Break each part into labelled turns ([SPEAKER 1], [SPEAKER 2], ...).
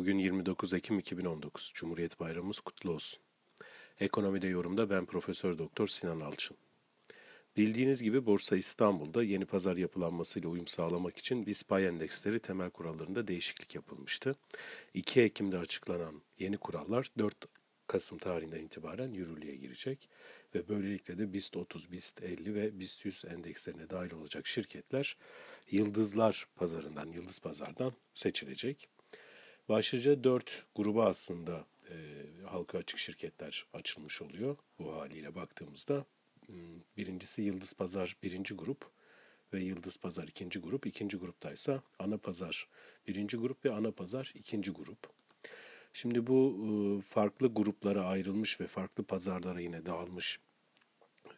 [SPEAKER 1] Bugün 29 Ekim 2019. Cumhuriyet Bayramımız kutlu olsun. Ekonomide yorumda ben Profesör Doktor Sinan Alçın. Bildiğiniz gibi Borsa İstanbul'da yeni pazar yapılanmasıyla uyum sağlamak için BIST pay endeksleri temel kurallarında değişiklik yapılmıştı. 2 Ekim'de açıklanan yeni kurallar 4 Kasım tarihinden itibaren yürürlüğe girecek ve böylelikle de BIST 30, BIST 50 ve BIST 100 endekslerine dahil olacak şirketler yıldızlar pazarından, yıldız pazardan seçilecek. Başlıca dört gruba aslında e, halka açık şirketler açılmış oluyor bu haliyle baktığımızda. Hmm, birincisi Yıldız Pazar birinci grup ve Yıldız Pazar ikinci grup. İkinci gruptaysa Ana Pazar birinci grup ve Ana Pazar ikinci grup. Şimdi bu e, farklı gruplara ayrılmış ve farklı pazarlara yine dağılmış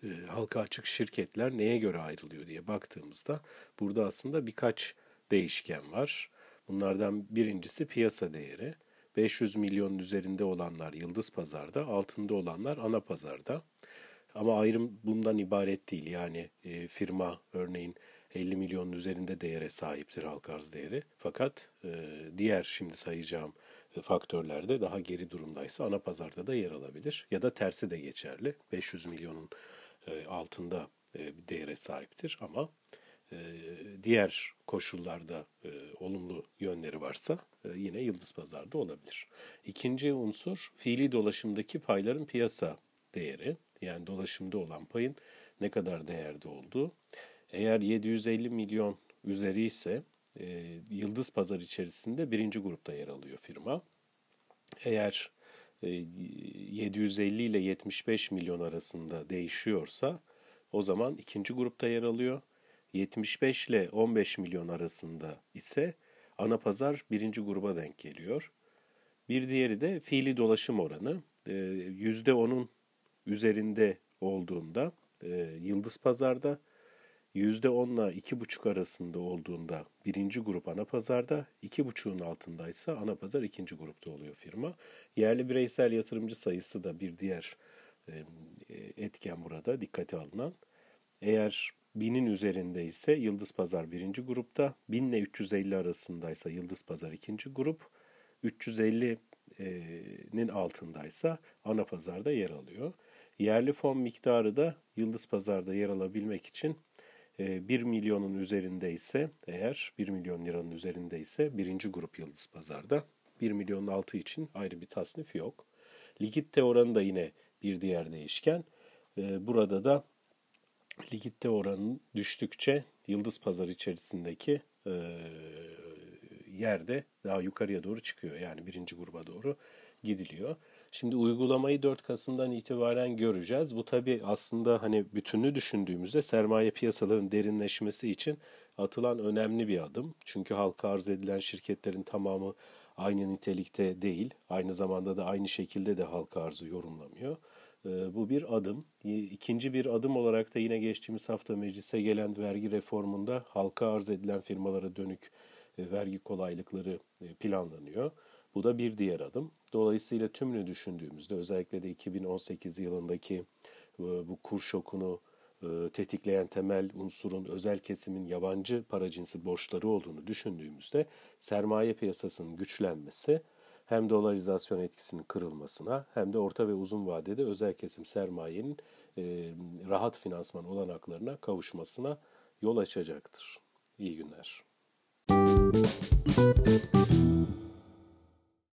[SPEAKER 1] e, halka açık şirketler neye göre ayrılıyor diye baktığımızda burada aslında birkaç değişken var. Bunlardan birincisi piyasa değeri. 500 milyonun üzerinde olanlar yıldız pazarda, altında olanlar ana pazarda. Ama ayrım bundan ibaret değil. Yani e, firma örneğin 50 milyonun üzerinde değere sahiptir halka arz değeri. Fakat e, diğer şimdi sayacağım e, faktörlerde daha geri durumdaysa ana pazarda da yer alabilir. Ya da tersi de geçerli. 500 milyonun e, altında e, bir değere sahiptir ama diğer koşullarda e, olumlu yönleri varsa e, yine yıldız pazarda olabilir. İkinci unsur fiili dolaşımdaki payların piyasa değeri. Yani dolaşımda olan payın ne kadar değerde olduğu. Eğer 750 milyon üzeri ise e, yıldız pazar içerisinde birinci grupta yer alıyor firma. Eğer e, 750 ile 75 milyon arasında değişiyorsa o zaman ikinci grupta yer alıyor. 75 ile 15 milyon arasında ise ana pazar birinci gruba denk geliyor. Bir diğeri de fiili dolaşım oranı. %10'un ee, üzerinde olduğunda e, yıldız pazarda, %10 ile 2,5 arasında olduğunda birinci grup ana pazarda, 2,5'un altındaysa ana pazar ikinci grupta oluyor firma. Yerli bireysel yatırımcı sayısı da bir diğer e, etken burada dikkate alınan. Eğer Binin üzerinde ise Yıldız Pazar birinci grupta. 1000 ile 350 arasındaysa Yıldız Pazar ikinci grup. 350'nin altındaysa ana pazarda yer alıyor. Yerli fon miktarı da Yıldız Pazar'da yer alabilmek için 1 e, milyonun üzerinde ise eğer 1 milyon liranın üzerinde ise birinci grup Yıldız Pazar'da 1 milyonun altı için ayrı bir tasnif yok. Likitte oranı da yine bir diğer değişken. E, burada da likitte oranın düştükçe yıldız pazar içerisindeki e, yerde daha yukarıya doğru çıkıyor. Yani birinci gruba doğru gidiliyor. Şimdi uygulamayı 4 Kasım'dan itibaren göreceğiz. Bu tabi aslında hani bütününü düşündüğümüzde sermaye piyasaların derinleşmesi için atılan önemli bir adım. Çünkü halka arz edilen şirketlerin tamamı aynı nitelikte değil. Aynı zamanda da aynı şekilde de halka arzı yorumlamıyor. Ee, bu bir adım. İkinci bir adım olarak da yine geçtiğimiz hafta meclise gelen vergi reformunda halka arz edilen firmalara dönük e, vergi kolaylıkları e, planlanıyor. Bu da bir diğer adım. Dolayısıyla tümünü düşündüğümüzde özellikle de 2018 yılındaki e, bu kur şokunu tetikleyen temel unsurun özel kesimin yabancı para cinsi borçları olduğunu düşündüğümüzde sermaye piyasasının güçlenmesi hem dolarizasyon etkisinin kırılmasına hem de orta ve uzun vadede özel kesim sermayenin e, rahat finansman olanaklarına kavuşmasına yol açacaktır. İyi günler. Müzik